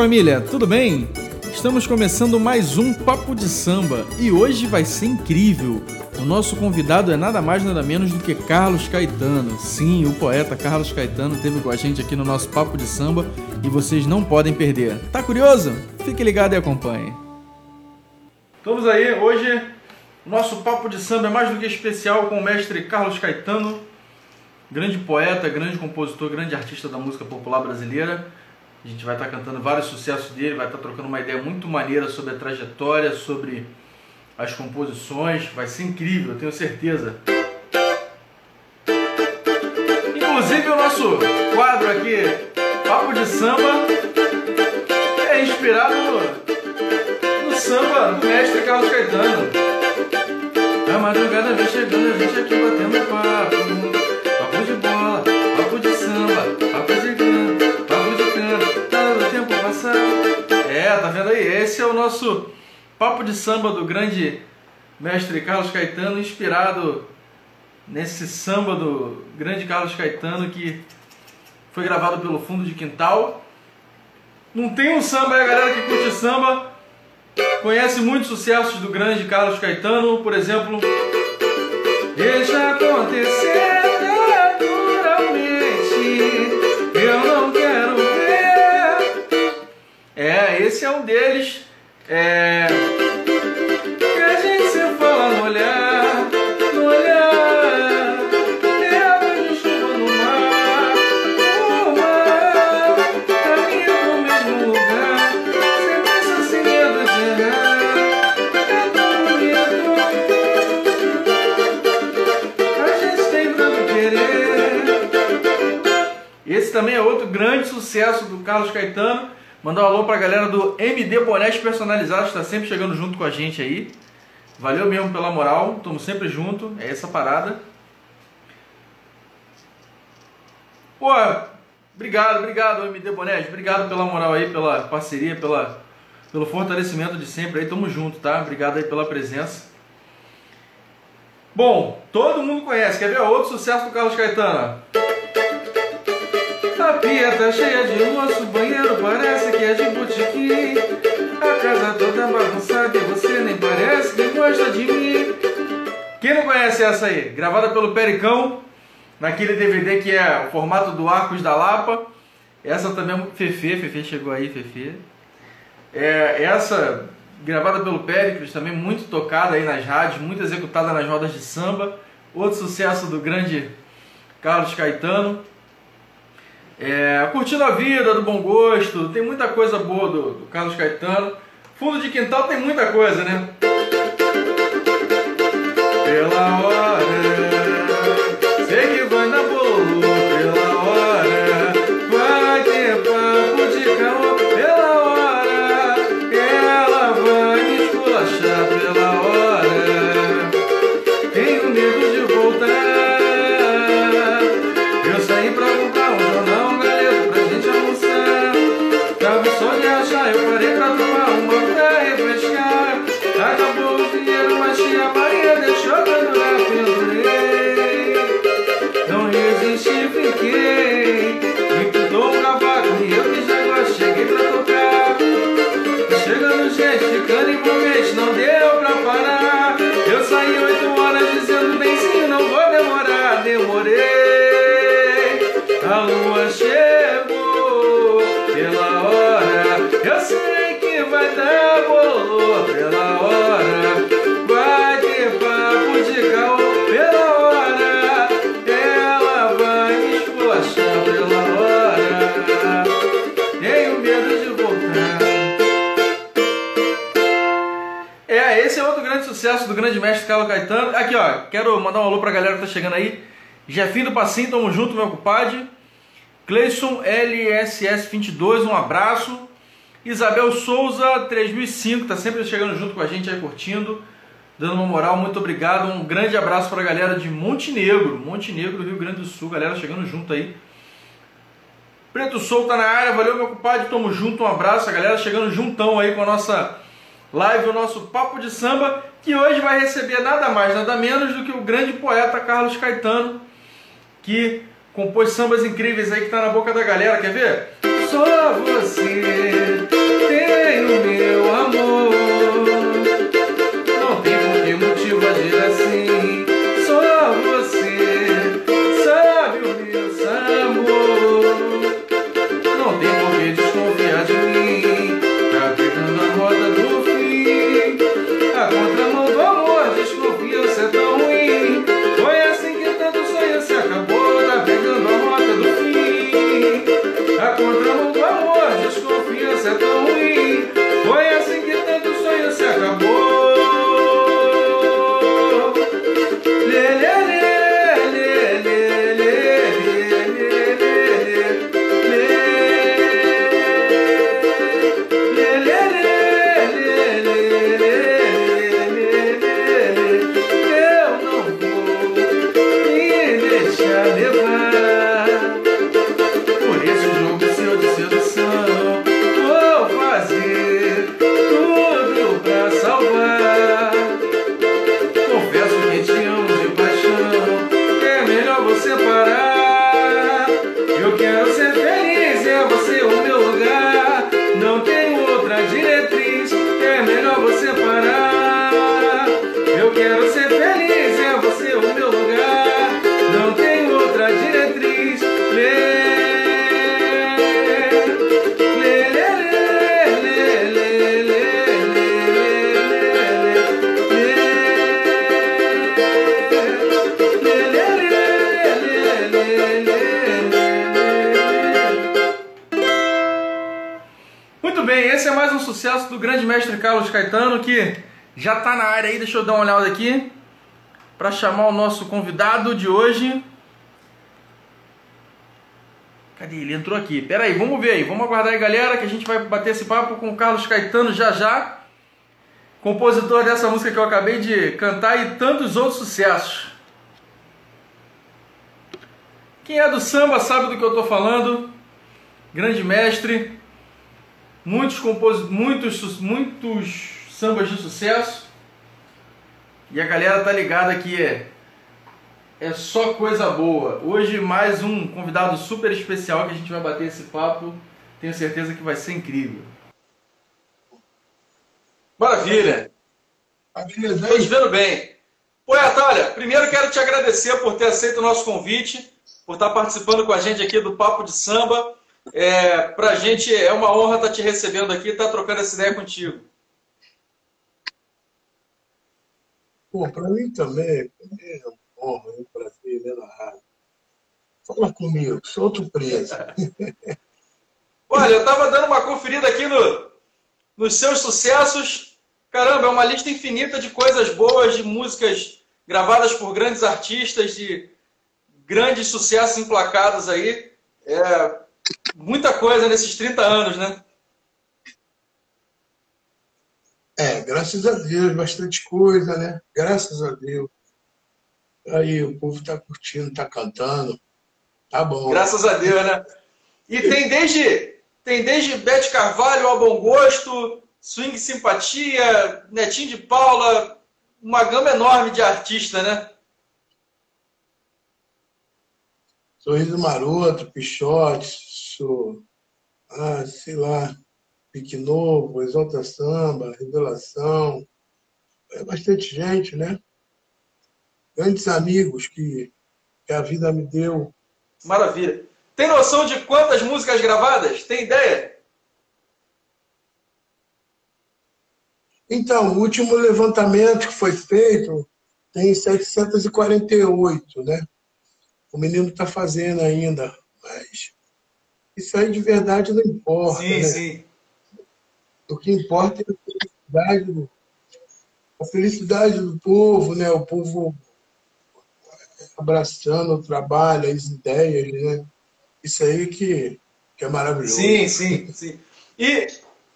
família, tudo bem? Estamos começando mais um Papo de Samba e hoje vai ser incrível. O nosso convidado é nada mais nada menos do que Carlos Caetano. Sim, o poeta Carlos Caetano esteve com a gente aqui no nosso Papo de Samba e vocês não podem perder. Tá curioso? Fique ligado e acompanhe. Estamos aí, hoje nosso Papo de Samba é mais do que especial com o mestre Carlos Caetano, grande poeta, grande compositor, grande artista da música popular brasileira. A gente vai estar cantando vários sucessos dele, vai estar trocando uma ideia muito maneira sobre a trajetória, sobre as composições. Vai ser incrível, eu tenho certeza. Inclusive o nosso quadro aqui, Papo de Samba, é inspirado no, no samba do mestre Carlos Caetano. A madrugada vem chegando, a gente aqui batendo. Papo Esse é o nosso papo de samba do grande mestre Carlos Caetano, inspirado nesse samba do grande Carlos Caetano que foi gravado pelo fundo de quintal. Não tem um samba aí, galera que curte samba conhece muitos sucessos do grande Carlos Caetano, por exemplo, Deixa acontecer naturalmente, eu não esse é um deles. É. Que a gente se fala no olhar, no olhar. É água de chuva no mar, no mar. Caminho no mesmo lugar, sem pressa, sem medo de errar. É tão bonito. A gente tem tanto querer. Esse também é outro grande sucesso do Carlos Caetano. Mandar um alô pra galera do MD Bonés Personalizados, está sempre chegando junto com a gente aí. Valeu mesmo pela moral, estamos sempre junto, é essa parada. Pô, obrigado, obrigado MD Bonés, obrigado pela moral aí, pela parceria, pela, pelo fortalecimento de sempre aí, tamo junto, tá? Obrigado aí pela presença. Bom, todo mundo conhece, quer ver outro sucesso do Carlos Caetano? A pia tá cheia de osso, o banheiro parece que é de botiquim. A casa toda bagunçada e você nem parece que gosta de mim. Quem não conhece essa aí? Gravada pelo Pericão, naquele DVD que é o formato do Arcos da Lapa. Essa também é Fefe, Fefe chegou aí, Fefe. É, essa gravada pelo Péricles, também muito tocada aí nas rádios, muito executada nas rodas de samba. Outro sucesso do grande Carlos Caetano. É, curtindo a vida, do bom gosto, tem muita coisa boa do, do Carlos Caetano. Fundo de quintal tem muita coisa, né? Pela hora, mestre Carlos Caetano. Aqui, ó, quero mandar um alô pra galera que tá chegando aí. Jefinho do Passinho, tamo junto, meu compadre. Cleison LSS22, um abraço. Isabel Souza 3005, tá sempre chegando junto com a gente aí, curtindo, dando uma moral, muito obrigado. Um grande abraço pra galera de Montenegro, Montenegro, Rio Grande do Sul, galera chegando junto aí. Preto Sol tá na área, valeu meu compadre, tamo junto, um abraço, a galera chegando juntão aí com a nossa live, o nosso Papo de Samba, que hoje vai receber nada mais, nada menos do que o grande poeta Carlos Caetano, que compôs sambas incríveis aí que tá na boca da galera, quer ver? Só você esse é mais um sucesso do grande mestre Carlos Caetano que já está na área aí. Deixa eu dar uma olhada aqui para chamar o nosso convidado de hoje. Cadê ele? Entrou aqui. Pera aí, vamos ver aí. Vamos aguardar aí, galera, que a gente vai bater esse papo com o Carlos Caetano já já. Compositor dessa música que eu acabei de cantar e tantos outros sucessos. Quem é do samba sabe do que eu estou falando. Grande mestre. Muitos, compos... muitos, muitos sambas de sucesso. E a galera tá ligada que é, é só coisa boa. Hoje mais um convidado super especial que a gente vai bater esse papo. Tenho certeza que vai ser incrível. Maravilha! Estou te vendo bem. Poeta, olha, primeiro quero te agradecer por ter aceito o nosso convite, por estar participando com a gente aqui do Papo de Samba. É, Para a gente é uma honra estar te recebendo aqui e estar trocando essa ideia contigo. Pô, para mim também, é uma honra, é um prazer ver na rádio. Fala comigo, solta o preso. Olha, eu estava dando uma conferida aqui no, nos seus sucessos. Caramba, é uma lista infinita de coisas boas, de músicas gravadas por grandes artistas, de grandes sucessos emplacados aí. É, muita coisa nesses 30 anos, né? É, graças a Deus, bastante coisa, né? Graças a Deus. Aí o povo tá curtindo, tá cantando. Tá bom. Graças a Deus, né? E tem desde, tem desde Bete Carvalho ao Bom Gosto, Swing Simpatia, Netinho de Paula, uma gama enorme de artistas, né? Sorriso Maroto, Pichote, ah, sei lá, Pique Novo, Exalta Samba, Revelação. É bastante gente, né? Grandes amigos que, que a vida me deu. Maravilha. Tem noção de quantas músicas gravadas? Tem ideia? Então, o último levantamento que foi feito tem 748, né? O menino está fazendo ainda, mas isso aí de verdade não importa. Sim, né? sim. O que importa é a felicidade do, a felicidade do povo, né? O povo abraçando o trabalho, as ideias, né? Isso aí que, que é maravilhoso. Sim, sim, sim. E,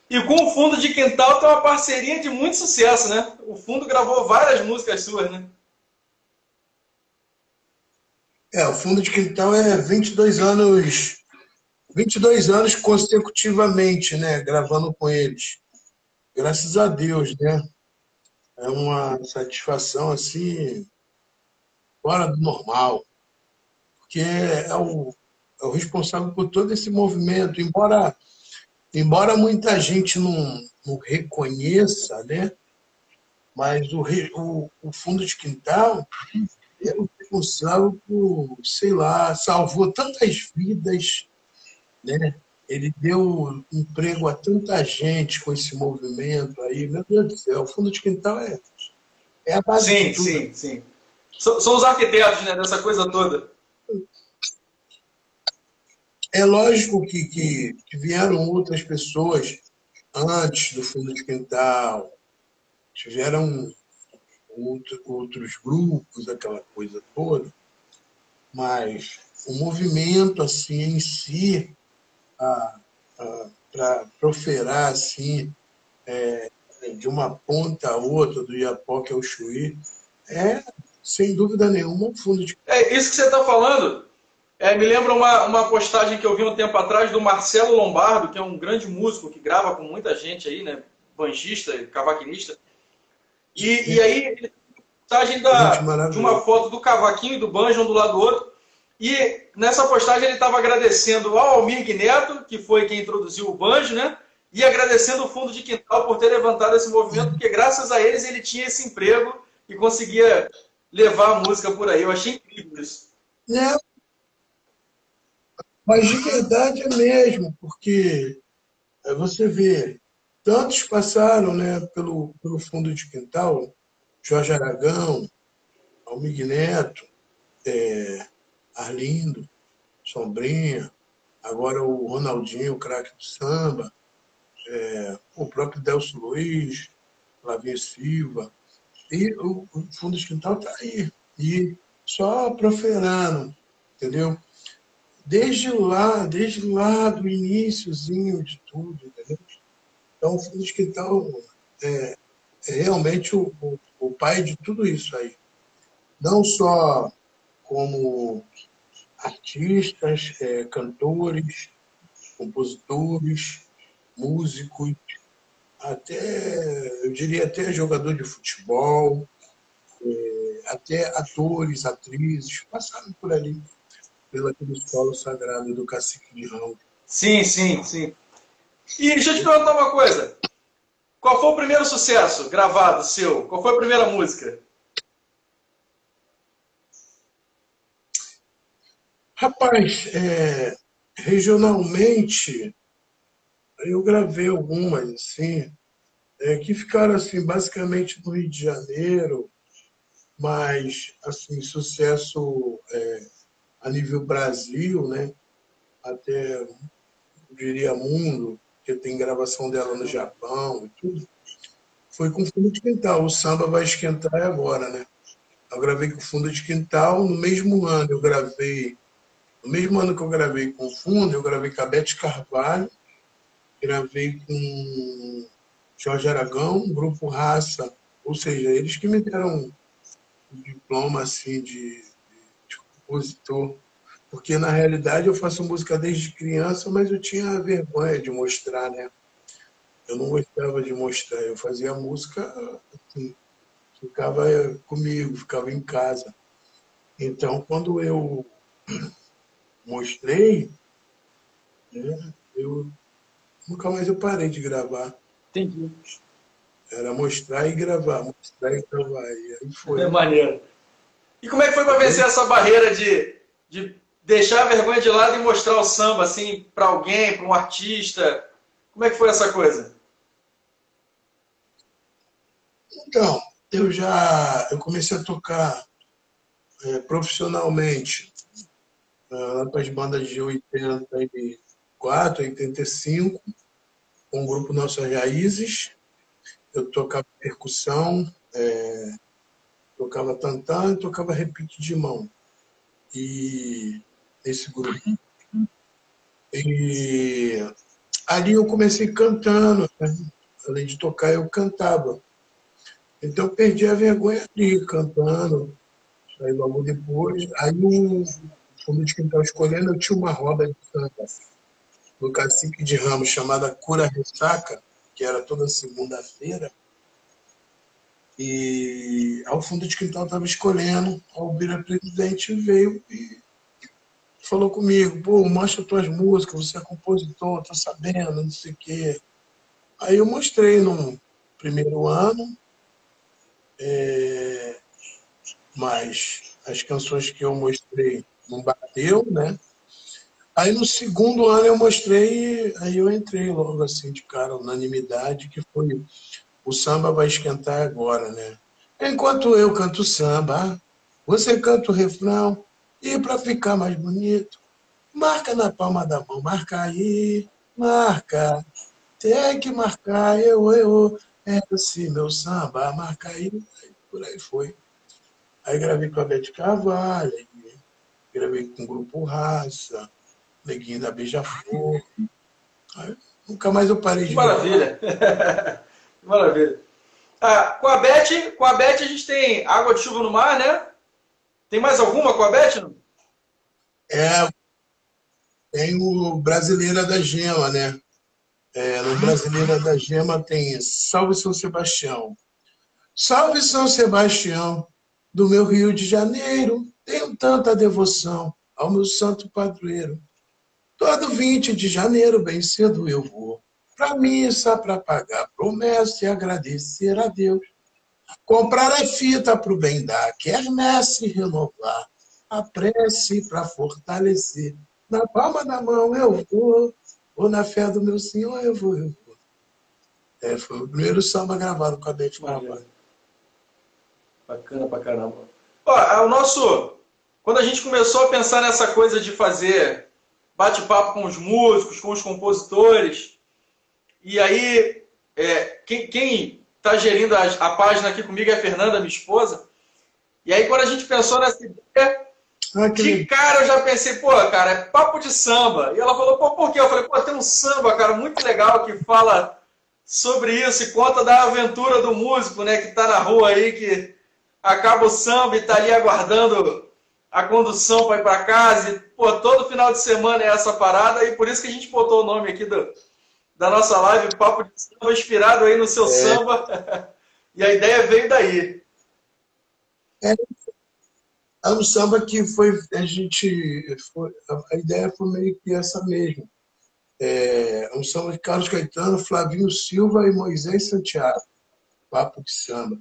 e com o Fundo de Quintal tem uma parceria de muito sucesso, né? O Fundo gravou várias músicas suas, né? É, o Fundo de Quintal é 22 anos 22 anos consecutivamente, né, gravando com eles. Graças a Deus, né? É uma satisfação assim fora do normal, porque é o, é o responsável por todo esse movimento, embora embora muita gente não, não reconheça, né? Mas o, o, o fundo de quintal é o responsável por, sei lá, salvou tantas vidas, né? Ele deu emprego a tanta gente com esse movimento aí. Meu Deus do céu, o fundo de quintal é, é a base sim, de tudo. Sim, sim, são, são os arquitetos né, dessa coisa toda. É lógico que, que, que vieram outras pessoas antes do fundo de quintal, tiveram outro, outros grupos, aquela coisa toda, mas o movimento assim em si para proferar assim, é, de uma ponta a outra, do Iapoque ao Chuí, é, sem dúvida nenhuma, um fundo de. É, isso que você está falando é, me lembra uma, uma postagem que eu vi um tempo atrás do Marcelo Lombardo, que é um grande músico que grava com muita gente aí, né? Banjista, cavaquinista. E, e aí, postagem da, de uma foto do cavaquinho e do banjo um do lado do outro. E nessa postagem ele estava agradecendo ao Almir Neto, que foi quem introduziu o banjo, né? e agradecendo o fundo de quintal por ter levantado esse movimento, porque graças a eles ele tinha esse emprego e conseguia levar a música por aí. Eu achei incrível isso. É. Mas de verdade é mesmo, porque é, você vê, tantos passaram né, pelo, pelo fundo de quintal, Jorge Aragão, Almig Neto, é, Arlindo, Sombrinha, agora o Ronaldinho, o craque do samba, é, o próprio Delcio Luiz, Flavinho Silva, e o, o fundo de quintal está aí. E só proferando, entendeu? Desde lá, desde lá do iníciozinho de tudo, entendeu? Então, o fundo de é, é realmente o, o, o pai de tudo isso aí. Não só como artistas, é, cantores, compositores, músicos, até, eu diria até jogador de futebol, é, até atores, atrizes, passaram por ali, pela aquele solo sagrado do cacique de Rão. Sim, sim, sim. E deixa eu te perguntar uma coisa. Qual foi o primeiro sucesso gravado seu? Qual foi a primeira música? Rapaz, é, regionalmente, eu gravei algumas, assim, é, que ficaram, assim, basicamente no Rio de Janeiro, mas, assim, sucesso é, a nível Brasil, né? Até, diria, mundo, que tem gravação dela no Japão e tudo, foi com Fundo de Quintal. O samba vai esquentar agora, né? Eu gravei com Fundo de Quintal, no mesmo ano eu gravei no mesmo ano que eu gravei com o Fundo, eu gravei com a Beth Carvalho, gravei com Jorge Aragão, Grupo Raça, ou seja, eles que me deram um diploma assim de, de compositor. Porque na realidade eu faço música desde criança, mas eu tinha vergonha de mostrar, né? Eu não gostava de mostrar, eu fazia música assim, ficava comigo, ficava em casa. Então, quando eu mostrei, né, eu nunca mais eu parei de gravar. Entendi. Era mostrar e gravar, mostrar e gravar. E aí foi. É maneiro. E como é que foi para vencer essa barreira de, de deixar a vergonha de lado e mostrar o samba assim para alguém, para um artista? Como é que foi essa coisa? Então, eu já eu comecei a tocar é, profissionalmente lá para as bandas de 84, 85, com o grupo Nossas Raízes. Eu tocava percussão, é, tocava tantã e tocava repique de mão. E esse grupo. E ali eu comecei cantando, né? além de tocar, eu cantava. Então perdi a vergonha ali, cantando. Aí logo depois, aí o fundo de quintal escolhendo, eu tinha uma roda de samba no cacique de Ramos chamada Cura Ressaca, que era toda segunda-feira. E ao fundo de quintal estava escolhendo, o Bira Presidente veio e falou comigo, pô, mostra tuas músicas, você é compositor, tô sabendo, não sei o quê. Aí eu mostrei no primeiro ano, é, mas as canções que eu mostrei não bateu, né? Aí no segundo ano eu mostrei, aí eu entrei logo assim de cara, unanimidade, que foi o samba vai esquentar agora, né? Enquanto eu canto samba, você canta o refrão, e para ficar mais bonito, marca na palma da mão, marca aí, marca, tem que marcar, eu, eu, é assim meu samba, marca aí, por aí foi. Aí gravei com a Bete Carvalho, gravei com o Grupo Raça, Neguinho da Beija-Flor. Nunca mais eu parei de Maravilha! Maravilha! Ah, com, a Beth, com a Beth a gente tem Água de Chuva no Mar, né? Tem mais alguma com a Beth? É, tem o Brasileira da Gema, né? É, no Brasileira da Gema tem Salve São Sebastião. Salve São Sebastião, do meu Rio de Janeiro, tenho tanta devoção ao meu santo padroeiro. Todo 20 de janeiro, bem cedo, eu vou Pra missa, para pagar promessa e agradecer a Deus. Comprar a fita para o bem dar, quermesse renovar. A prece para fortalecer. Na palma da mão eu vou, ou na fé do meu Senhor eu vou, eu vou. É, foi o primeiro samba gravado com a Dente Marabá. Bacana pra caramba. Ó, o nosso. Quando a gente começou a pensar nessa coisa de fazer bate-papo com os músicos, com os compositores, e aí é, quem, quem tá gerindo a, a, página aqui comigo é a Fernanda, minha esposa. E aí quando a gente pensou nessa ideia, ah, de cara eu já pensei, pô, cara, é papo de samba. E ela falou, pô, por quê? Eu falei, pô, tem um samba, cara, muito legal que fala sobre isso e conta da aventura do músico, né, que tá na rua aí, que acaba o samba e tá ali aguardando a condução para ir para casa. E, pô, todo final de semana é essa parada e por isso que a gente botou o nome aqui do, da nossa live, Papo de Samba, inspirado aí no seu é. samba. e a ideia veio daí. É, é um samba que foi, a gente, foi, a ideia foi meio que essa mesmo. É um samba de Carlos Caetano, Flavinho Silva e Moisés Santiago, Papo de Samba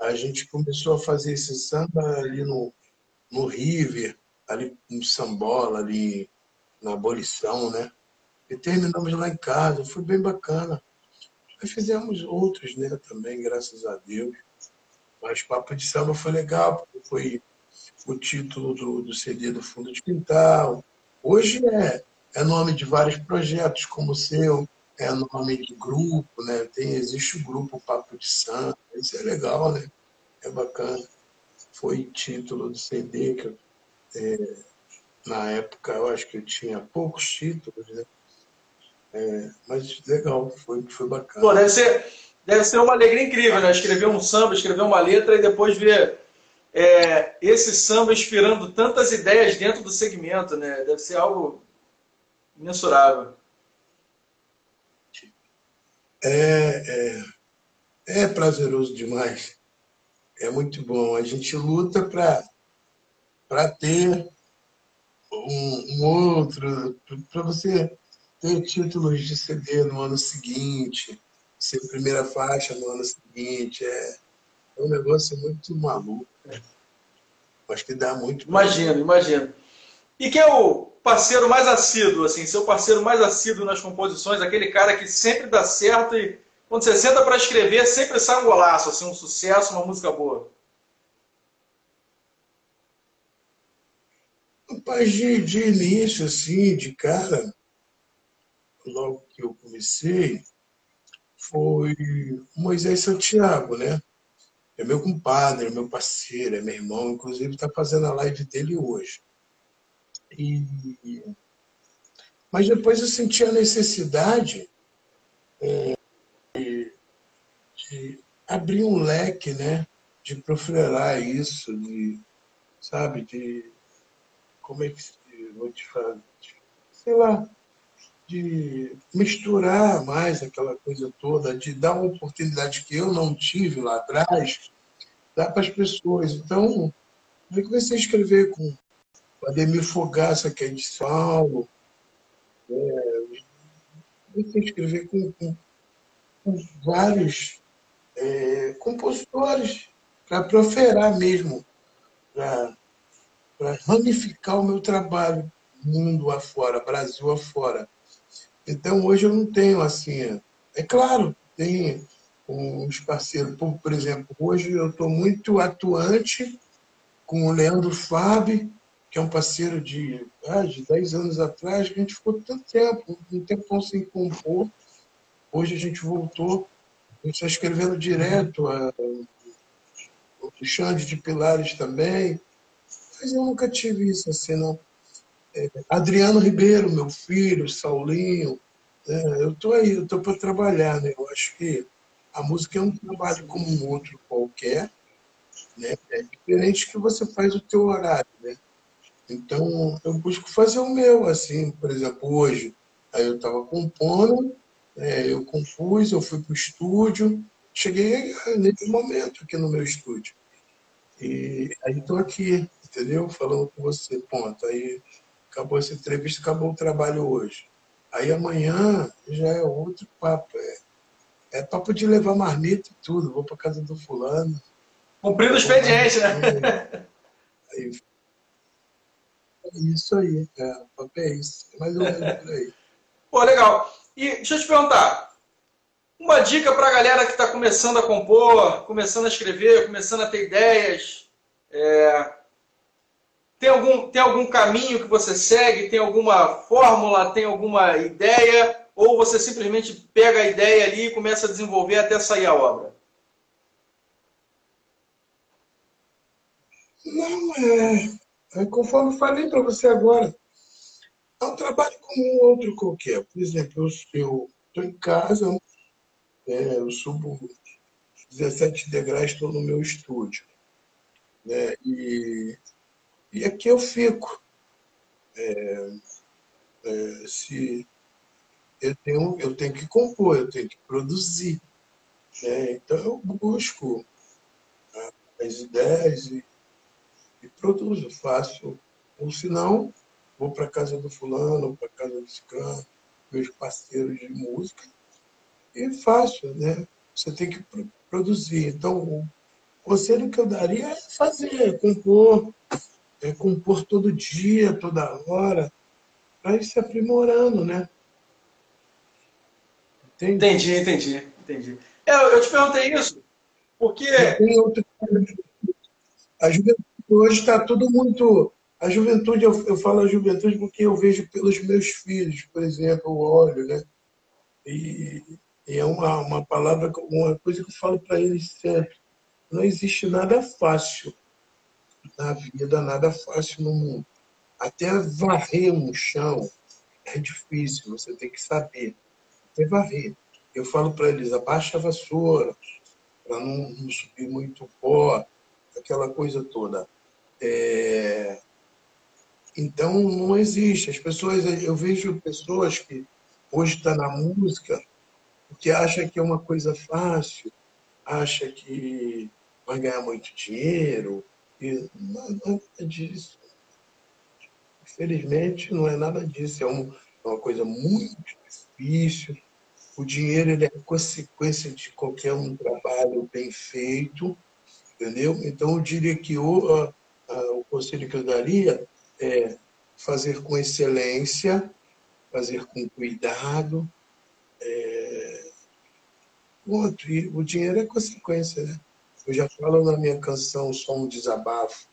a gente começou a fazer esse samba ali no, no River, ali no Sambola, ali na abolição, né? E terminamos lá em casa, foi bem bacana. Aí fizemos outros, né, também, graças a Deus. Mas Papo de Samba foi legal, porque foi o título do, do CD do Fundo de Quintal. Hoje é, é nome de vários projetos, como o seu, é nome de grupo, né? Tem, existe o grupo Papo de Samba, isso é legal, né? É bacana. Foi título do CD que eu, é, na época eu acho que eu tinha poucos títulos, né? É, mas legal, foi, foi bacana. Pô, deve ser, deve ser uma alegria incrível, né? Escrever um samba, escrever uma letra e depois ver é, esse samba inspirando tantas ideias dentro do segmento, né? Deve ser algo imensurável. É, é, é prazeroso demais. É muito bom. A gente luta para ter um, um outro, para você ter títulos de CD no ano seguinte, ser primeira faixa no ano seguinte. É, é um negócio muito maluco. Acho que dá muito. Imagino, imagino. E quem é o parceiro mais assíduo, assim, seu parceiro mais assíduo nas composições, aquele cara que sempre dá certo e quando você senta para escrever, sempre sai um golaço, assim, um sucesso, uma música boa. Rapaz, de, de início, assim, de cara, logo que eu comecei, foi Moisés Santiago, né? É meu compadre, é meu parceiro, é meu irmão, inclusive está fazendo a live dele hoje. E... Mas depois eu senti a necessidade é, de abrir um leque, né? De profilar isso, de, sabe, de como é que vou te falar, sei lá, de misturar mais aquela coisa toda, de dar uma oportunidade que eu não tive lá atrás, dar para as pessoas. Então, eu comecei a escrever com Ademir Fogaça, que é de São Paulo, é, comecei a escrever com, com, com vários é, compositores para proferar mesmo, para ramificar o meu trabalho mundo afora, Brasil afora. Então hoje eu não tenho assim, é claro, tem uns parceiros, por, exemplo, hoje eu estou muito atuante com o Leandro Fábio, que é um parceiro de, ah, de 10 anos atrás, que a gente ficou tanto tempo, um tempo sem compor. Hoje a gente voltou eu estou escrevendo direto, a, o Xande de Pilares também, mas eu nunca tive isso assim, não. É, Adriano Ribeiro, meu filho, Saulinho, é, eu estou aí, eu estou para trabalhar, né? Eu acho que a música é um trabalho como um outro qualquer, né? É diferente que você faz o teu horário, né? Então, eu busco fazer o meu, assim, por exemplo, hoje, aí eu estava compondo, é, eu compus, eu fui para o estúdio, cheguei nesse momento aqui no meu estúdio. E aí estou aqui, entendeu? Falando com você, ponto. Aí acabou essa entrevista, acabou o trabalho hoje. Aí amanhã já é outro papo. É, é papo de levar marmita e tudo. Vou para casa do fulano. Cumprindo o expediente, né? Aí, é isso aí, é, o papo é isso. Mais ou menos por aí. Pô, legal. E deixa eu te perguntar. Uma dica para a galera que está começando a compor, começando a escrever, começando a ter ideias. É... Tem, algum, tem algum caminho que você segue? Tem alguma fórmula? Tem alguma ideia? Ou você simplesmente pega a ideia ali e começa a desenvolver até sair a obra? Não, é, é conforme falei para você agora. É um trabalho como um outro qualquer. Por exemplo, eu estou em casa, é, eu subo 17 degraus, estou no meu estúdio. Né? E, e aqui eu fico. É, é, se eu tenho, eu tenho que compor, eu tenho que produzir. Né? Então eu busco as ideias e, e produzo, faço. Ou se não, vou para casa do fulano, para casa do ciclano, meus parceiros de música, e faço, né? Você tem que produzir. Então, o conselho que eu daria é fazer, é compor, é compor todo dia, toda hora, para ir se aprimorando, né? Entende? Entendi, entendi, entendi. Eu, eu te perguntei isso porque... Tem outro... A juventude hoje está tudo muito... A juventude, eu, eu falo a juventude porque eu vejo pelos meus filhos, por exemplo, o óleo, né? E e é uma, uma palavra, uma coisa que eu falo para eles sempre. Não existe nada fácil na vida, nada fácil no mundo. Até varrer um chão é difícil, você tem que saber. Até varrer. Eu falo para eles, abaixa a vassoura, para não, não, subir muito pó, aquela coisa toda. É... Então, não existe. As pessoas, eu vejo pessoas que hoje estão tá na música, porque acha que é uma coisa fácil, acha que vai ganhar muito dinheiro, e não é nada disso. Infelizmente, não é nada disso, é, um, é uma coisa muito difícil. O dinheiro ele é consequência de qualquer um trabalho bem feito, entendeu? Então, eu diria que o, a, a, o conselho que eu daria é fazer com excelência, fazer com cuidado, é, o dinheiro é consequência, né? Eu já falo na minha canção Só um Desabafo.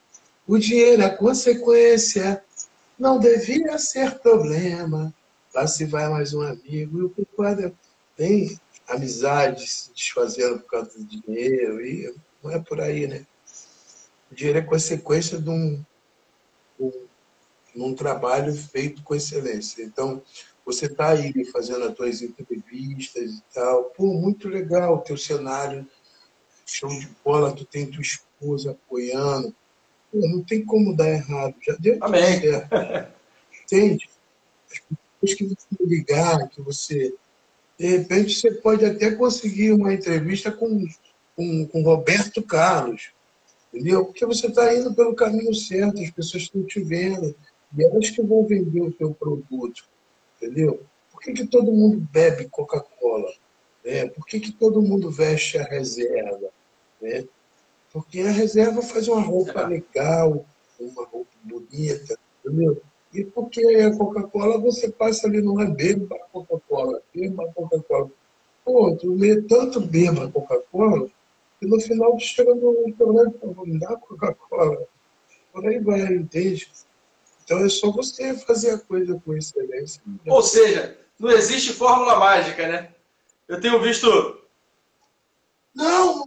O dinheiro é consequência, não devia ser problema. Lá se vai mais um amigo. E o culpado tem amizade se desfazendo por causa do dinheiro. E não é por aí, né? O dinheiro é consequência de um, um, um trabalho feito com excelência. Então, você está aí fazendo as suas entrevistas e tal. Pô, muito legal o teu cenário. Show de bola, tu tem tua esposa apoiando. Pô, não tem como dar errado. Já deu Amém. certo. Entende? As pessoas que você ligar, que você. De repente você pode até conseguir uma entrevista com, com, com Roberto Carlos. Entendeu? Porque você está indo pelo caminho certo, as pessoas estão te vendo. E elas que vão vender o seu produto entendeu? Por que, que todo mundo bebe Coca-Cola? Né? Por que, que todo mundo veste a reserva? Né? Porque a reserva faz uma roupa legal, uma roupa bonita, entendeu? E porque a Coca-Cola, você passa ali, não é beba a Coca-Cola, beba a Coca-Cola. Pô, tu lê tanto beba a Coca-Cola, que no final tu chega no restaurante e fala, me dá Coca-Cola. Por aí vai, entende? Então é só você fazer a coisa com excelência. Ou seja, não existe fórmula mágica, né? Eu tenho visto. Não!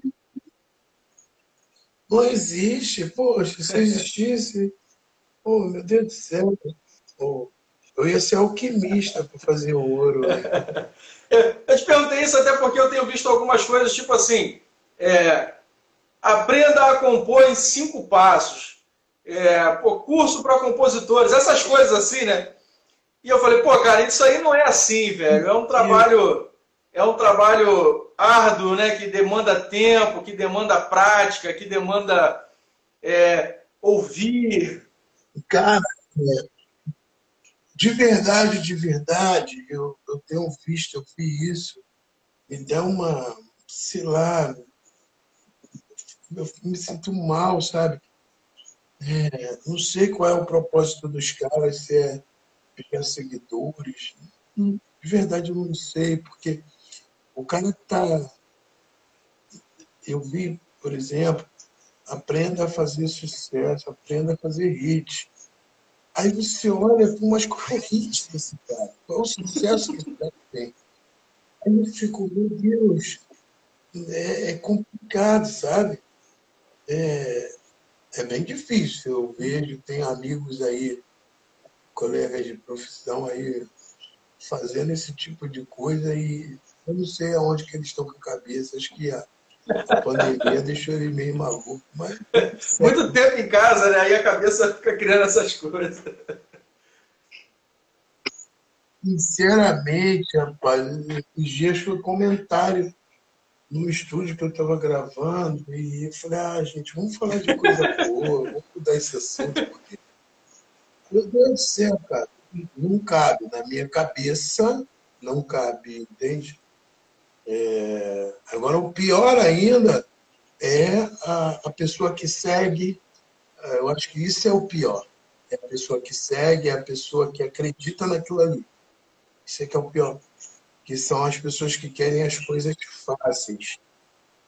Não existe. Poxa, se existisse. Oh, meu Deus do céu. Oh, eu ia ser alquimista para fazer ouro. Né? eu te perguntei isso até porque eu tenho visto algumas coisas, tipo assim. É, aprenda a compor em cinco passos é, pô, curso para compositores, essas coisas assim, né? E eu falei, pô, cara, isso aí não é assim, velho. É um trabalho, é um trabalho árduo, né? Que demanda tempo, que demanda prática, que demanda é, ouvir. Cara, é, de verdade, de verdade, eu, eu tenho visto, eu vi isso, me dá uma, sei lá, eu me sinto mal, sabe? É, não sei qual é o propósito dos caras, se é pegar seguidores. De verdade, eu não sei, porque o cara tá. Eu vi, por exemplo, aprenda a fazer sucesso, aprenda a fazer hit. Aí você olha para umas correntes desse cara, qual o sucesso que esse cara tem. Aí eu fico, meu Deus, é, é complicado, sabe? É, é bem difícil. Eu vejo, tenho amigos aí, colegas de profissão aí, fazendo esse tipo de coisa e eu não sei aonde que eles estão com a cabeça. Acho que a, a pandemia deixou ele meio maluco. Mas... Muito tempo em casa, né? Aí a cabeça fica criando essas coisas. Sinceramente, rapaz, os dias foi comentário no estúdio que eu estava gravando e eu falei, ah, gente, vamos falar de coisa boa, vamos mudar esse assunto, porque, meu Deus do céu, cara, não cabe na minha cabeça, não cabe, entende? É... Agora, o pior ainda é a, a pessoa que segue, é, eu acho que isso é o pior, é a pessoa que segue, é a pessoa que acredita naquilo ali. Isso é que é o pior que são as pessoas que querem as coisas fáceis.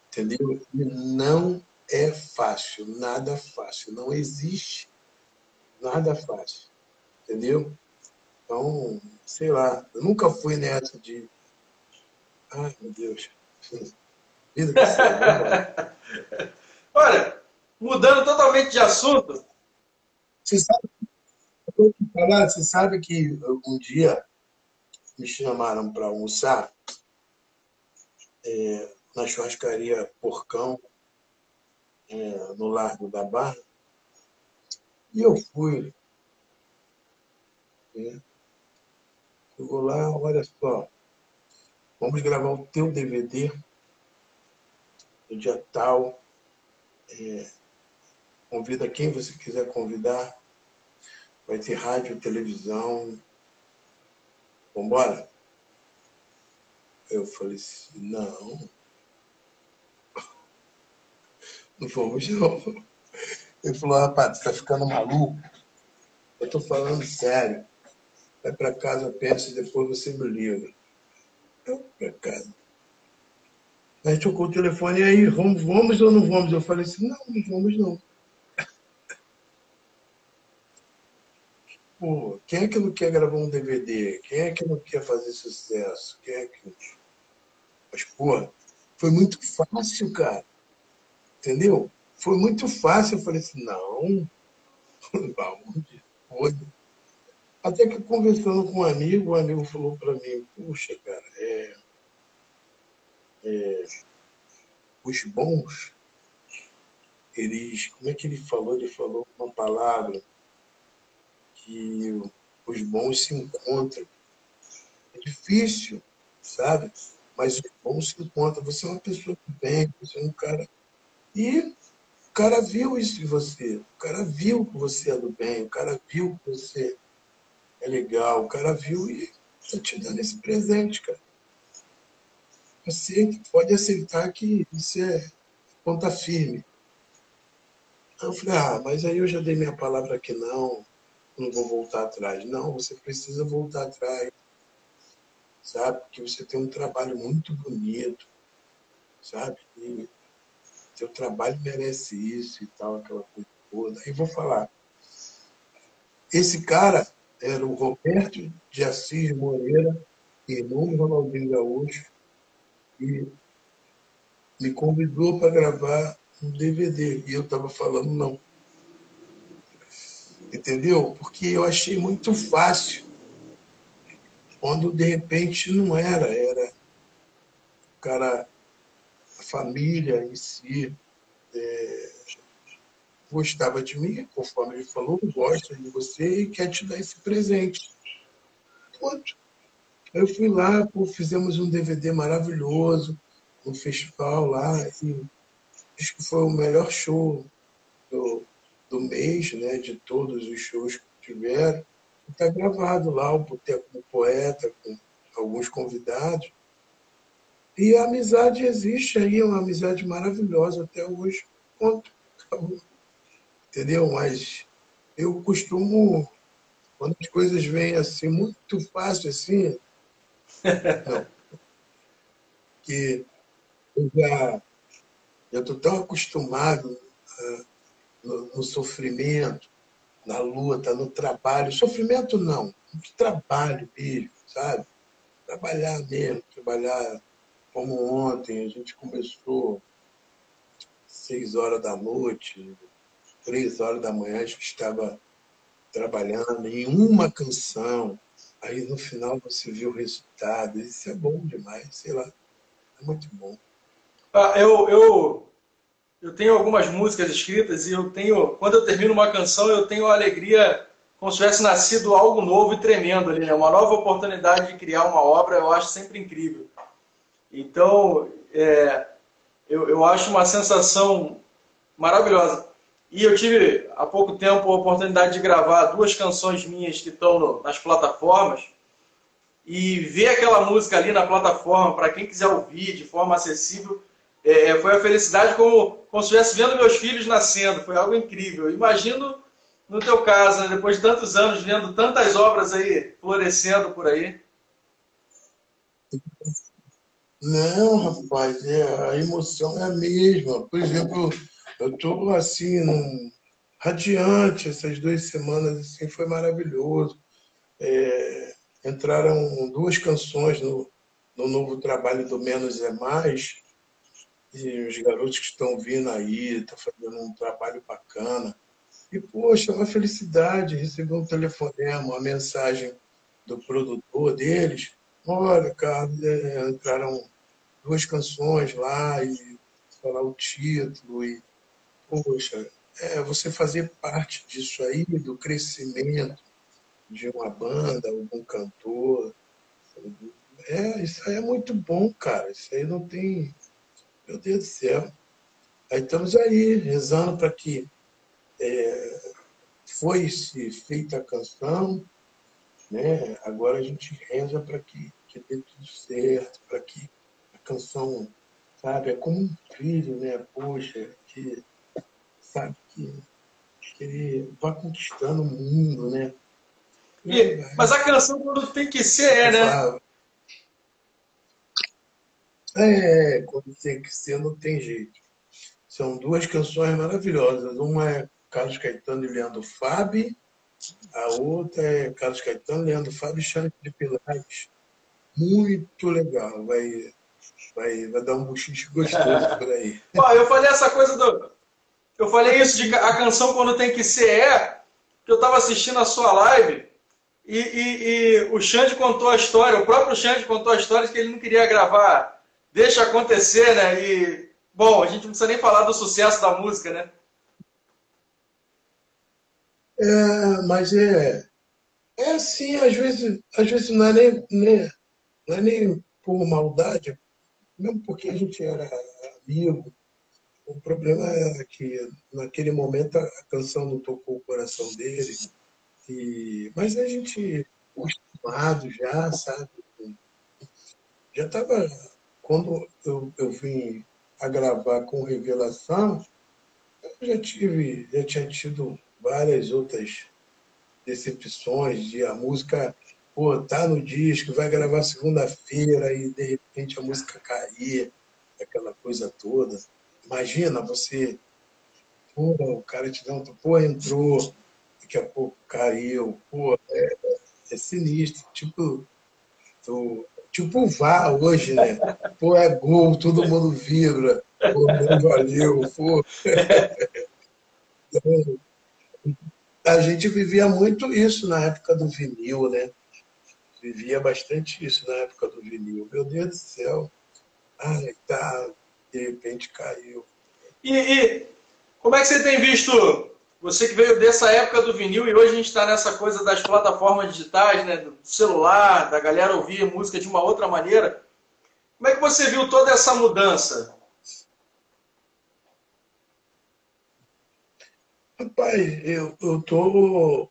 Entendeu? E não é fácil, nada fácil. Não existe nada fácil. Entendeu? Então, sei lá, eu nunca fui nessa de. Ai, meu Deus. Vida que segue, Olha, mudando totalmente de assunto. Você sabe, você sabe que um dia me chamaram para almoçar é, na churrascaria Porcão, é, no Largo da Barra. E eu fui. É, eu vou lá, olha só, vamos gravar o teu DVD no dia tal. É, convida quem você quiser convidar. Vai ter rádio, televisão, Vambora? Eu falei assim, não. Não vamos não. Ele falou, rapaz, você tá ficando maluco? Eu tô falando sério. Vai para casa, pensa e depois você me liga. Eu para casa. Aí tocou o telefone, e aí, vamos, vamos ou não vamos? Eu falei assim, não, não vamos não. Pô, quem é que não quer gravar um DVD? Quem é que não quer fazer sucesso? Quem é que. Mas, pô, foi muito fácil, cara. Entendeu? Foi muito fácil. Eu falei assim, não, vamos, Até que conversando com um amigo, o um amigo falou para mim, puxa, cara, é, é, os bons, eles, como é que ele falou? Ele falou uma palavra que os bons se encontram. É difícil, sabe? Mas os bons se encontram. Você é uma pessoa que bem, você é um cara. E o cara viu isso em você. O cara viu que você é do bem, o cara viu que você é legal, o cara viu e está te dando esse presente, cara. Você pode aceitar que isso é ponta firme. Aí eu falei, ah, mas aí eu já dei minha palavra que não, não vou voltar atrás. Não, você precisa voltar atrás. Sabe? Porque você tem um trabalho muito bonito. Sabe? E seu trabalho merece isso e tal, aquela coisa toda. E vou falar. Esse cara era o Roberto de Assis Moreira, irmão do Ronaldinho Gaúcho, e me convidou para gravar um DVD. E eu estava falando, não entendeu? Porque eu achei muito fácil, quando de repente não era, era o cara, família em si é, gostava de mim, conforme ele falou, gosta de você e quer te dar esse presente. Pronto. Eu fui lá, pô, fizemos um DVD maravilhoso, um festival lá, e acho que foi o melhor show do, do mês, né, de todos os shows que tiveram. está gravado lá o Boteco do Poeta, com alguns convidados. E a amizade existe aí, é uma amizade maravilhosa até hoje. Ponto. Acabou. Entendeu? Mas eu costumo, quando as coisas vêm assim, muito fácil assim, não. Que eu já estou tão acostumado uh, no, no, sofrimento, na luta, no trabalho. Sofrimento não, trabalho mesmo, sabe? Trabalhar mesmo, trabalhar como ontem, a gente começou seis horas da noite, três horas da manhã, a gente estava trabalhando em uma canção. Aí no final você vê o resultado. Isso é bom demais, sei lá. É muito bom. Ah, eu, eu, eu tenho algumas músicas escritas e eu tenho. Quando eu termino uma canção, eu tenho a alegria como se tivesse nascido algo novo e tremendo ali, né? Uma nova oportunidade de criar uma obra, eu acho sempre incrível. Então, é, eu, eu acho uma sensação maravilhosa. E eu tive há pouco tempo a oportunidade de gravar duas canções minhas que estão nas plataformas. E ver aquela música ali na plataforma, para quem quiser ouvir de forma acessível, é, é, foi a felicidade como, como se estivesse vendo meus filhos nascendo. Foi algo incrível. Imagino no teu caso, né, depois de tantos anos, vendo tantas obras aí florescendo por aí. Não, rapaz, é, a emoção é a mesma. Por exemplo, eu estou assim, num, radiante essas duas semanas, assim, foi maravilhoso. É, entraram duas canções no, no novo trabalho do Menos é Mais, e os garotos que estão vindo aí, estão fazendo um trabalho bacana. E, poxa, uma felicidade receber um telefonema, uma mensagem do produtor deles. Olha, Carlos, é, entraram duas canções lá e falar o título e poxa, é, você fazer parte disso aí, do crescimento de uma banda, algum cantor, é, isso aí é muito bom, cara. Isso aí não tem. Meu Deus do céu. Aí estamos aí, rezando para que é, foi-se feita a canção, né? agora a gente reza para que, que tudo certo, para que canção, sabe? É como um filho, né? Poxa, que, sabe, que, que ele vai conquistando o mundo, né? E, mas a canção quando tem que ser, é, né? É, quando tem que ser, não tem jeito. São duas canções maravilhosas. Uma é Carlos Caetano e Leandro Fabi, a outra é Carlos Caetano, Leandro Fabi e Xande de Pilares. Muito legal. Vai, vai, vai dar um buchicho gostoso por aí. eu falei essa coisa do. Eu falei isso de a canção quando tem que ser é, que eu estava assistindo a sua live e, e, e, o Xande contou a história, o próprio Xande contou a história de que ele não queria gravar Deixa Acontecer, né? E, bom, a gente não precisa nem falar do sucesso da música, né? É, mas é, é assim, às vezes, às vezes não é nem, nem, não é nem por maldade, mesmo porque a gente era amigo. O problema é que naquele momento a canção não tocou o coração dele. E, mas a gente acostumado já, sabe? Já estava. Quando eu, eu vim a gravar com Revelação, eu já tive, já tinha tido várias outras decepções de a música pô, tá no disco, vai gravar segunda-feira e de repente a música cair, aquela coisa toda. Imagina você, pô, o cara te dá um, pô, entrou, daqui a pouco caiu, pô, é, é sinistro, tipo, tô, tipo o VAR hoje, né? Pô, é gol, todo mundo vibra, pô, valeu, pô. Então, a gente vivia muito isso na época do vinil, né? Vivia bastante isso na época do vinil. Meu Deus do céu. Ai, tá, de repente caiu. E, e, como é que você tem visto, você que veio dessa época do vinil e hoje a gente está nessa coisa das plataformas digitais, né, do celular, da galera ouvir música de uma outra maneira. Como é que você viu toda essa mudança? Rapaz, eu, tô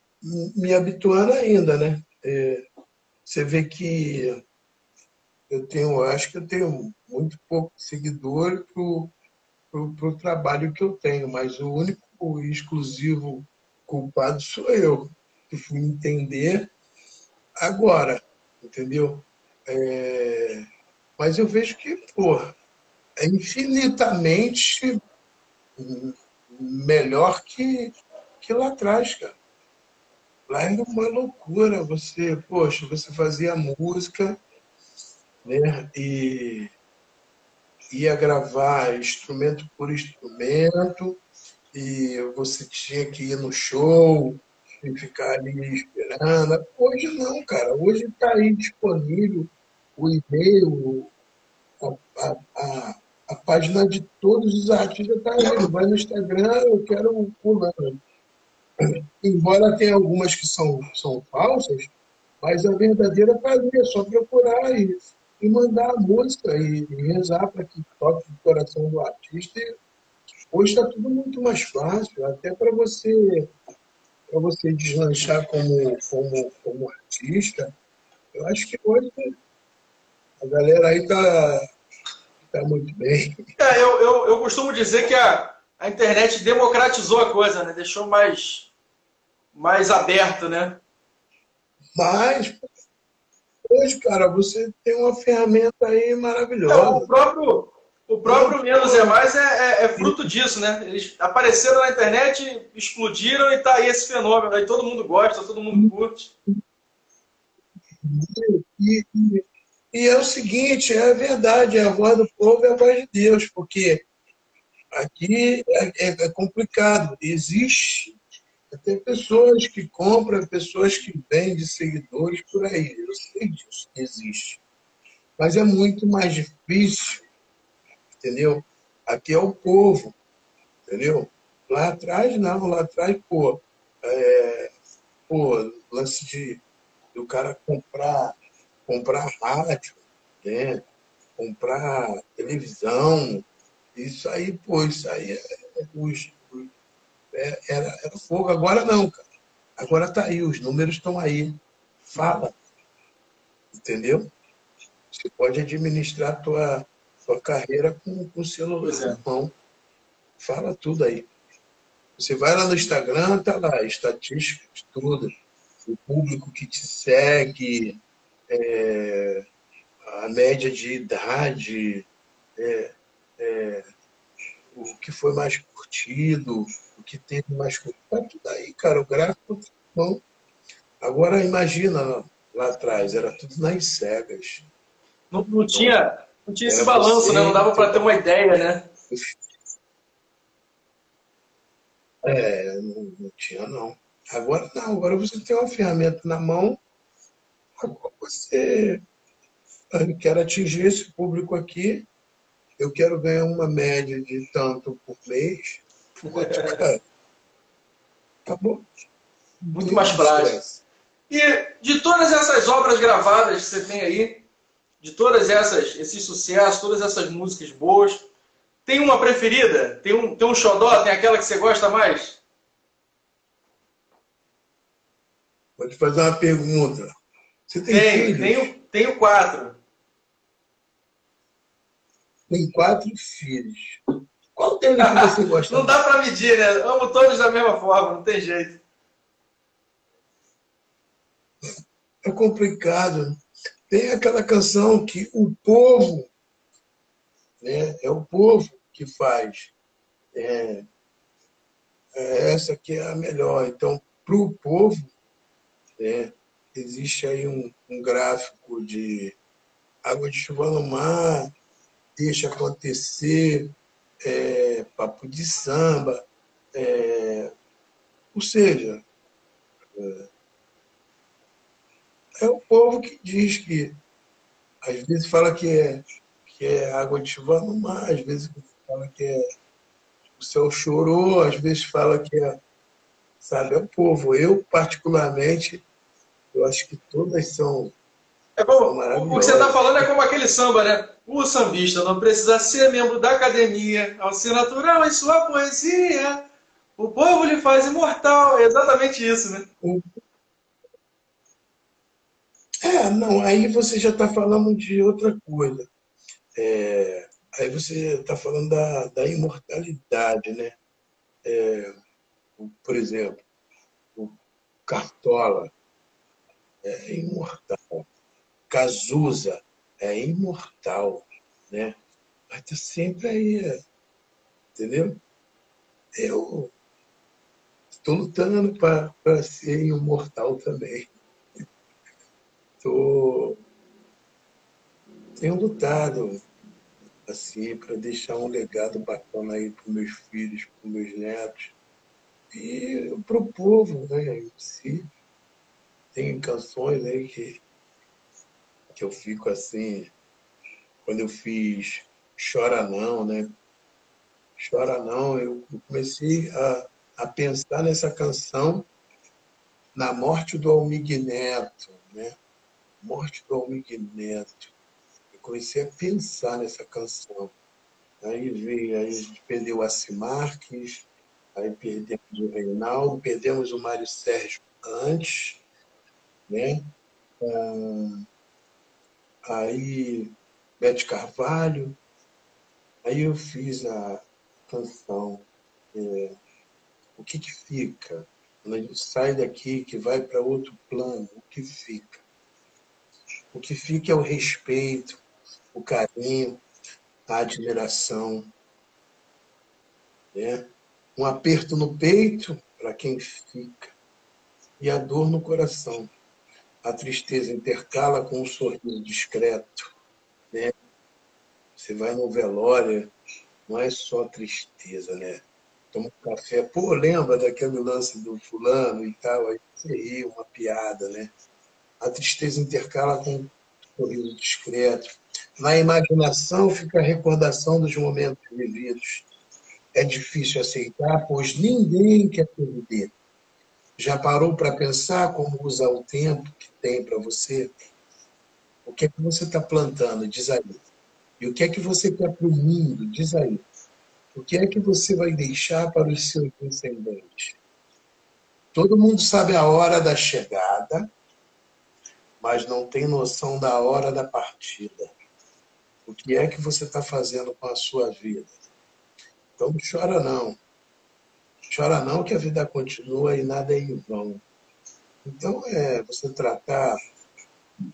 me habituando ainda, né? É, você vê que eu tenho, acho que eu tenho muito pouco seguidor pro, pro trabalho que eu tenho, mas o único exclusivo culpado sou eu, que fui entender agora, entendeu? É, mas eu vejo que, pô, é infinitamente melhor que, que lá atrás, cara. Lá era uma loucura. Você, poxa, você fazia música, né? E ia gravar instrumento por instrumento, e você tinha que ir no show e ficar ali esperando. Hoje não, cara. Hoje está aí disponível o e-mail, a, a, a, a, página de todos os artistas está aí. Vai no Instagram, eu quero o fulano embora tenha algumas que são, são falsas, mas a verdadeira é só procurar e, e mandar a música e, e rezar para que toque o coração do artista. E hoje está tudo muito mais fácil, até para você para você deslanchar como, como, como artista. Eu acho que hoje a galera aí está tá muito bem. É, eu, eu, eu costumo dizer que a, a internet democratizou a coisa, né? Deixou mais, mais aberto, né? Mas hoje, cara, você tem uma ferramenta aí maravilhosa. Então, o próprio, o próprio Menos é Mais é, é, é, fruto disso, né? Eles apareceram na internet, explodiram e tá aí esse fenômeno. Aí todo mundo gosta, todo mundo curte. E, e, e é o seguinte, é verdade, é a voz do povo é a voz de Deus, porque Aqui é, é, é complicado. Existe até pessoas que compram, pessoas que vendem seguidores por aí. Eu sei disso, existe. Mas é muito mais difícil, entendeu? Aqui é o povo, entendeu? Lá atrás, não. Lá atrás, pô, é, pô lance de do cara comprar, comprar rádio, né? comprar televisão, isso aí, pô, isso aí é, é, era, era fogo. Agora não, cara. Agora tá aí, os números estão aí. Fala. Entendeu? Você pode administrar a tua, tua carreira com, o celular é. na mão. Fala tudo aí. Você vai lá no Instagram, tá lá, estatísticas, tudo. O público que te segue, é, a média de idade, é, é, o que foi mais curtido, o que teve mais curtido. Tá tudo aí, cara. O gráfico bom. Agora imagina lá atrás, era tudo nas cegas. Não, não tinha, não tinha esse balanço, né? Não dava para ter uma ideia, né? É, não, não, tinha não. Agora não, agora você tem uma ferramenta na mão, agora você quer atingir esse público aqui, eu quero ganhar uma média de tanto por mês, cara, acabou. Muito mais prático. E de todas essas obras gravadas que você tem aí, de todas essas, esses sucessos, todas essas músicas boas, tem uma preferida? Tem um, tem um xodó? Tem aquela que você gosta mais? Vou te fazer uma pergunta. Você tem tenho, tenho, tenho quatro. Tem quatro filhos. Qual deles que você gosta? não dá para medir, né? Amo todos da mesma forma, não tem jeito. É complicado. Tem aquela canção que o povo, né? É o povo que faz. É, é essa que é a melhor. Então, para o povo, né, existe aí um, um gráfico de água de chuva no mar, deixa acontecer, é, papo de samba, é, ou seja, é, é, o povo que diz que às vezes fala que é, que é água de chuva no mar, às vezes fala que é o céu chorou, às vezes fala que é, sabe, é o povo. Eu, particularmente, eu acho que todas são é como, o que você está falando é como aquele samba, né? O sambista não precisa ser membro da academia, ao ser natural em sua poesia, o povo lhe faz imortal. É exatamente isso, né? É, não, aí você já está falando de outra coisa. É, aí você está falando da, da imortalidade, né? É, por exemplo, o Cartola é imortal. Cazuza é imortal, né? Vai estar sempre aí, entendeu? Eu estou lutando para ser imortal também. Tô, tenho lutado assim para deixar um legado bacana aí para meus filhos, para meus netos e para o povo, né? Em si. Tem canções aí que, que eu fico assim, quando eu fiz Chora Não, né? Chora Não, eu comecei a, a pensar nessa canção na morte do Almig Neto, né? Morte do Almig Neto. Eu comecei a pensar nessa canção. Aí veio, aí a gente perdeu o Acimarques, aí perdemos o Reinaldo, perdemos o Mário Sérgio antes, né? Ah, aí Bete Carvalho, aí eu fiz a canção é, O que que fica? Quando a gente sai daqui, que vai para outro plano, o que fica? O que fica é o respeito, o carinho, a admiração, né? um aperto no peito para quem fica e a dor no coração a tristeza intercala com um sorriso discreto. Né? Você vai no velório, não é só tristeza, né? Toma um café, pô, lembra daquele lance do fulano e tal, aí você ri, uma piada, né? A tristeza intercala com um sorriso discreto. Na imaginação fica a recordação dos momentos vividos. É difícil aceitar, pois ninguém quer perder. Já parou para pensar como usar o tempo que tem para você? O que é que você está plantando? Diz aí. E o que é que você quer para o mundo? Diz aí. O que é que você vai deixar para os seus descendentes? Todo mundo sabe a hora da chegada, mas não tem noção da hora da partida. O que é que você está fazendo com a sua vida? Então não chora não. Chora não que a vida continua e nada é em vão. Então, é você tratar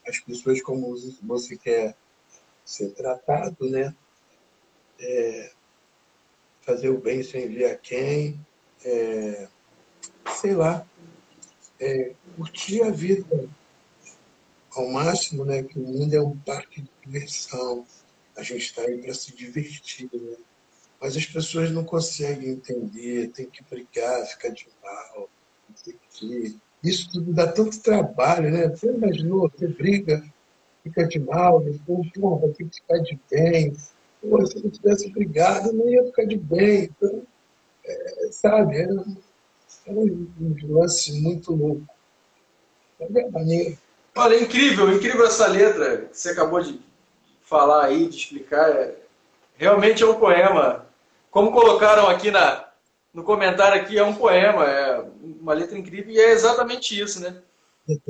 as pessoas como você quer ser tratado, né? É, fazer o bem sem ver a quem, é, sei lá, é, curtir a vida ao máximo, né? Que o mundo é um parque de diversão. A gente está aí para se divertir, né? Mas as pessoas não conseguem entender, tem que brigar, ficar de mal. Isso tudo dá tanto trabalho, né? Você imaginou, você briga, fica de mal, depois, pô, vai que ficar de bem. Pô, se não tivesse brigado, não ia ficar de bem. Então, é, sabe, era, era um, um lance muito louco. É maneiro. Olha, é incrível, incrível essa letra que você acabou de falar aí, de explicar. É, realmente é um poema como colocaram aqui na, no comentário aqui, é um poema, é uma letra incrível, e é exatamente isso, né?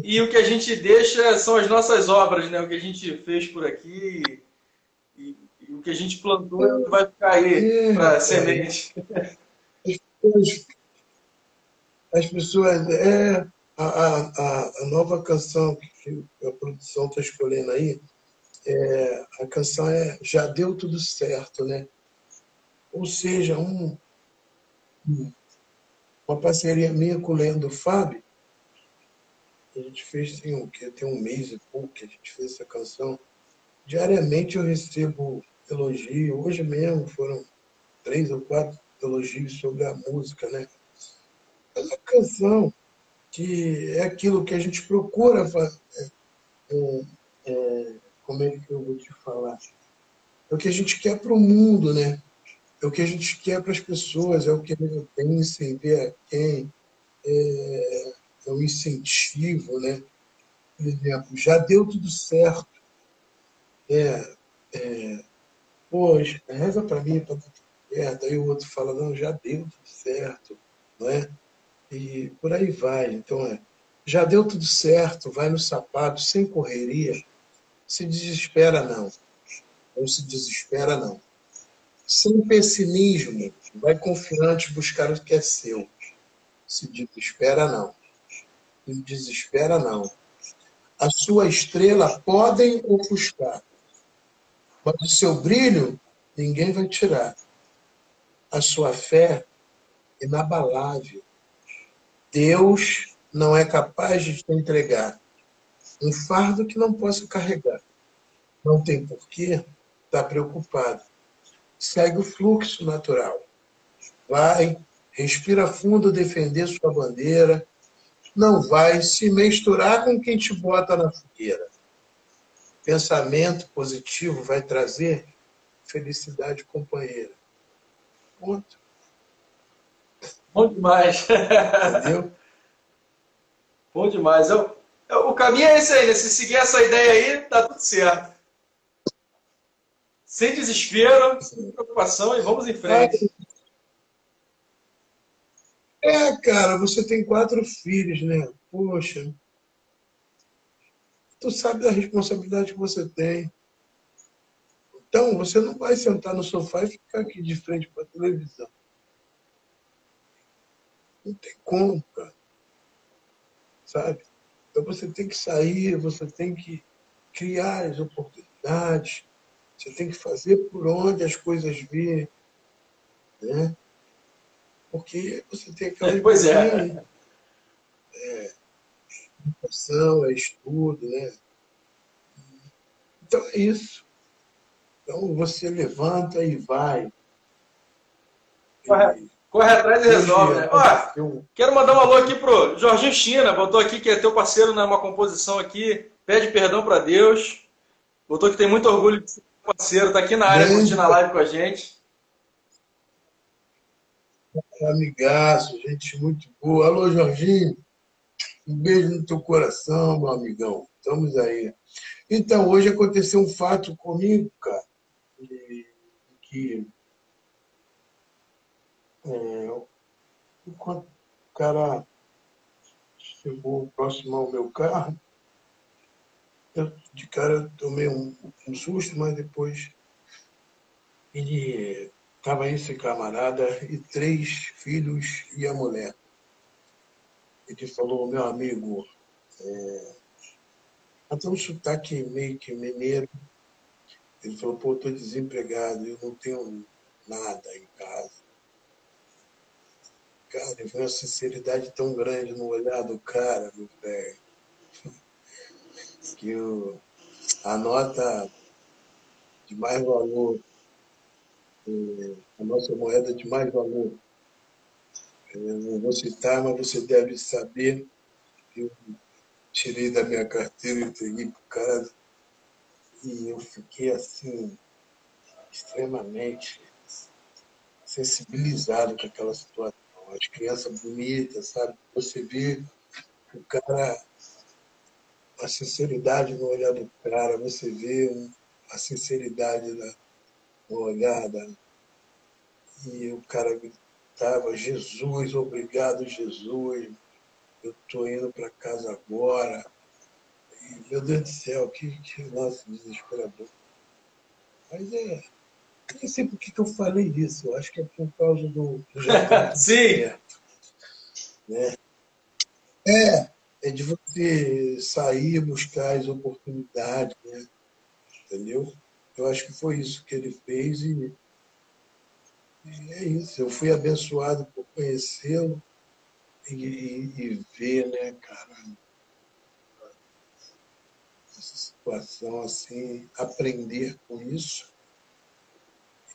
E o que a gente deixa são as nossas obras, né? O que a gente fez por aqui e, e o que a gente plantou é vai ficar aí para semente. As pessoas, é, a, a, a nova canção que a produção está escolhendo aí, é, a canção é Já Deu Tudo Certo, né? Ou seja, um, uma parceria minha com o Leandro Fábio, a gente fez tem, um, tem um mês e pouco que a gente fez essa canção. Diariamente eu recebo elogio. Hoje mesmo foram três ou quatro elogios sobre a música, né? Mas canção, que é aquilo que a gente procura fazer, é, é, como é que eu vou te falar? É o que a gente quer para o mundo, né? É o que a gente quer para as pessoas, é o que eles pensem, ver a quem, é, é um incentivo, né? Por exemplo, já deu tudo certo. É, é, pois, reza para mim, para tudo certo. Aí o outro fala, não, já deu tudo certo, não é? E por aí vai. Então, é, já deu tudo certo, vai no sapato, sem correria, se desespera não. Não se desespera não. Sem pessimismo, vai confiante buscar o que é seu. Se desespera não. Se desespera não. A sua estrela podem ofuscar, mas o seu brilho ninguém vai tirar. A sua fé inabalável. Deus não é capaz de te entregar um fardo que não possa carregar. Não tem porquê estar preocupado. Segue o fluxo natural. Vai, respira fundo, defender sua bandeira. Não vai se misturar com quem te bota na fogueira. Pensamento positivo vai trazer felicidade companheira. Ponto. Bom demais. Entendeu? Bom demais. Eu, eu, o caminho é esse aí, né? Se seguir essa ideia aí, tá tudo certo. Sem desespero, sem preocupação e vamos em frente. É, cara, você tem quatro filhos, né? Poxa. Tu sabe da responsabilidade que você tem. Então, você não vai sentar no sofá e ficar aqui de frente para a televisão. Não tem como, cara. Sabe? Então você tem que sair, você tem que criar as oportunidades, você tem que fazer por onde as coisas virem. Né? Porque você tem aquela. Pois é. É, educação, é estudo, né? Então é isso. Então você levanta e vai. Corre, corre atrás e resolve, né? Ó, quero mandar um alô aqui pro Jorginho China, botou aqui que é teu parceiro numa composição aqui, pede perdão para Deus. Botou que tem muito orgulho de ser parceiro, tá aqui na área curtindo a live com a gente. Amigaço, gente muito boa. Alô, Jorginho. Um beijo no teu coração, meu amigão. Estamos aí. Então, hoje aconteceu um fato comigo, cara que é, enquanto o cara chegou próximo ao meu carro, eu, de cara tomei um, um susto, mas depois ele estava esse camarada e três filhos e a mulher. Ele falou, meu amigo, é, até um sotaque meio que mineiro, ele falou, pô, estou desempregado, eu não tenho nada em casa. Cara, eu vi uma sinceridade tão grande no olhar do cara, meu velho, que eu, a nota de mais valor, é, a nossa moeda de mais valor, eu não vou citar, mas você deve saber, eu tirei da minha carteira e entreguei para o cara e eu fiquei assim, extremamente sensibilizado com aquela situação. As crianças bonitas, sabe? Você vê o cara, a sinceridade no olhar do cara, você vê a sinceridade no olhar da. E o cara gritava, Jesus, obrigado, Jesus, eu estou indo para casa agora meu Deus do céu, que, que lance desesperador. Mas é. Eu nem sei por que, eu falei isso. Eu acho que é por causa do, do Sim! Né? É, é de sair buscar as oportunidades, né? Entendeu? Eu acho que foi isso que ele fez e, e é isso. Eu fui abençoado por conhecê-lo e, e, e ver, né, cara? situação assim, aprender com isso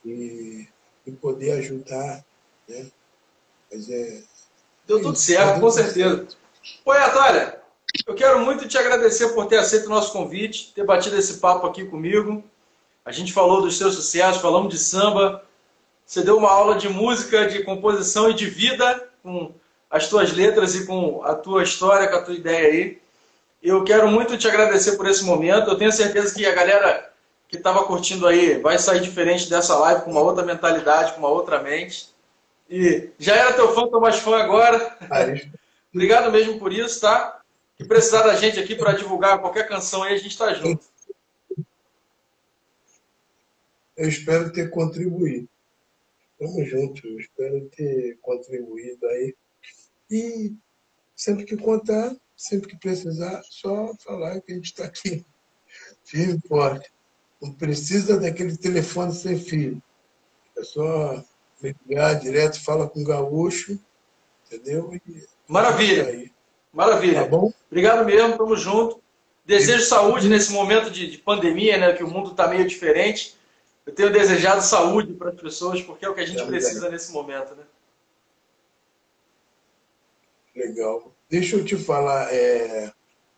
e, e poder ajudar, né? Mas é. Deu tudo certo, com certeza. Poeta, olha, eu quero muito te agradecer por ter aceito o nosso convite, ter batido esse papo aqui comigo. A gente falou dos seus sucessos, falamos de samba. Você deu uma aula de música, de composição e de vida com as tuas letras e com a tua história, com a tua ideia aí. Eu quero muito te agradecer por esse momento. Eu tenho certeza que a galera que estava curtindo aí vai sair diferente dessa live com uma outra mentalidade, com uma outra mente. E já era teu fã, tô mais fã agora. Obrigado mesmo por isso, tá? Que precisar da gente aqui para divulgar qualquer canção aí, a gente está junto. Eu espero ter contribuído. Tamo junto, eu espero ter contribuído aí. E sempre que contar, sempre que precisar, só falar que a gente está aqui, firme e forte. Não precisa daquele telefone sem fio. É só me ligar direto, fala com o gaúcho, entendeu? E Maravilha. Maravilha. Tá bom? Obrigado mesmo, tamo junto. Desejo saúde nesse momento de, de pandemia, né? Que o mundo está meio diferente. Eu tenho desejado saúde para as pessoas, porque é o que a gente Também. precisa nesse momento, né? Legal. Deixa eu te falar, é,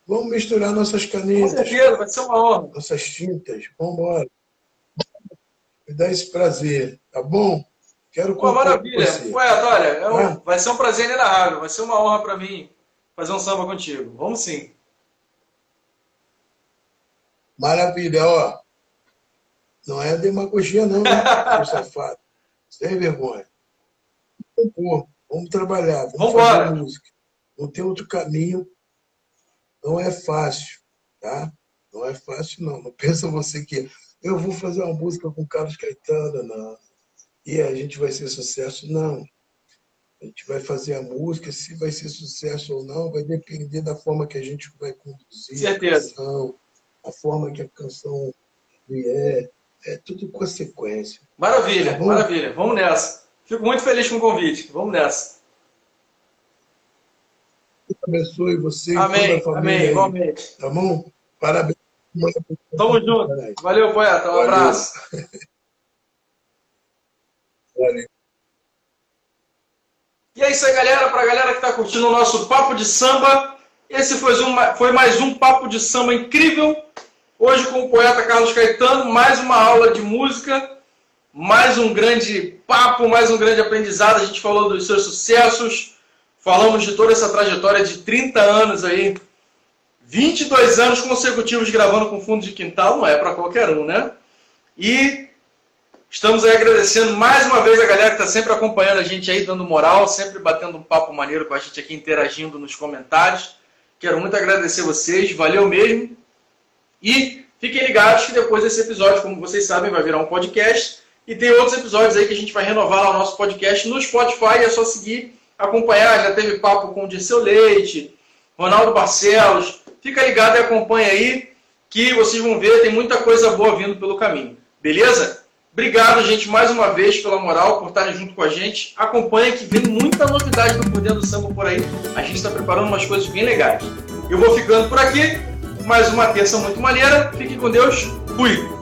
vamos misturar nossas Com canetas, certeza, vai ser uma honra. nossas tintas. Vamos embora. Me dá esse prazer, tá bom? Quero Pô, contar com maravilha. você. Ué, olha, é um- vai ser um prazer inenarrável, vai ser uma honra para mim fazer um samba contigo. Vamos sim. Maravilha, ó. Não é demagogia, não, né, safado? Sem vergonha. Vamos compor, vamos trabalhar, vamos Vambora. fazer música. Não tem outro caminho. Não é fácil, tá? Não é fácil, não. Não pensa você que eu vou fazer uma música com Carlos Caetano, não. E a gente vai ser sucesso, não. A gente vai fazer a música, se vai ser sucesso ou não, vai depender da forma que a gente vai conduzir Certeza. a canção, a forma que a canção vier. É tudo consequência. Maravilha, Tá maravilha. Vamos nessa. Fico muito feliz com o convite. Vamos nessa. Deus abençoe você e Amém, toda a família. amém, aí, igualmente. Tá bom? Parabéns. Tamo junto. Valeu, poeta. Um Valeu. abraço. Valeu. E é isso aí, galera. Para a galera que está curtindo o nosso Papo de Samba, esse foi, foi mais um Papo de Samba incrível. Hoje com o poeta Carlos Caetano, mais uma aula de música, mais um grande papo, mais um grande aprendizado. A gente falou dos seus sucessos, falamos de toda essa trajetória de 30 anos aí, 22 anos consecutivos gravando com fundo de quintal, não é para qualquer um, né? E Estamos aí agradecendo mais uma vez a galera que está sempre acompanhando a gente aí, dando moral, sempre batendo um papo maneiro com a gente aqui, interagindo nos comentários. Quero muito agradecer vocês, valeu mesmo. E fiquem ligados que depois desse episódio, como vocês sabem, vai virar um podcast. E tem outros episódios aí que a gente vai renovar lá o nosso podcast no Spotify. É só seguir, acompanhar. Já teve papo com o Dirceu Leite, Ronaldo Barcelos. Fica ligado e acompanha aí, que vocês vão ver, tem muita coisa boa vindo pelo caminho. Beleza? Obrigado, gente, mais uma vez pela moral, por estarem junto com a gente. Acompanha que vem muita novidade no Por do Samba por aí. A gente está preparando umas coisas bem legais. Eu vou ficando por aqui. Mais uma terça muito maneira. Fique com Deus. Fui!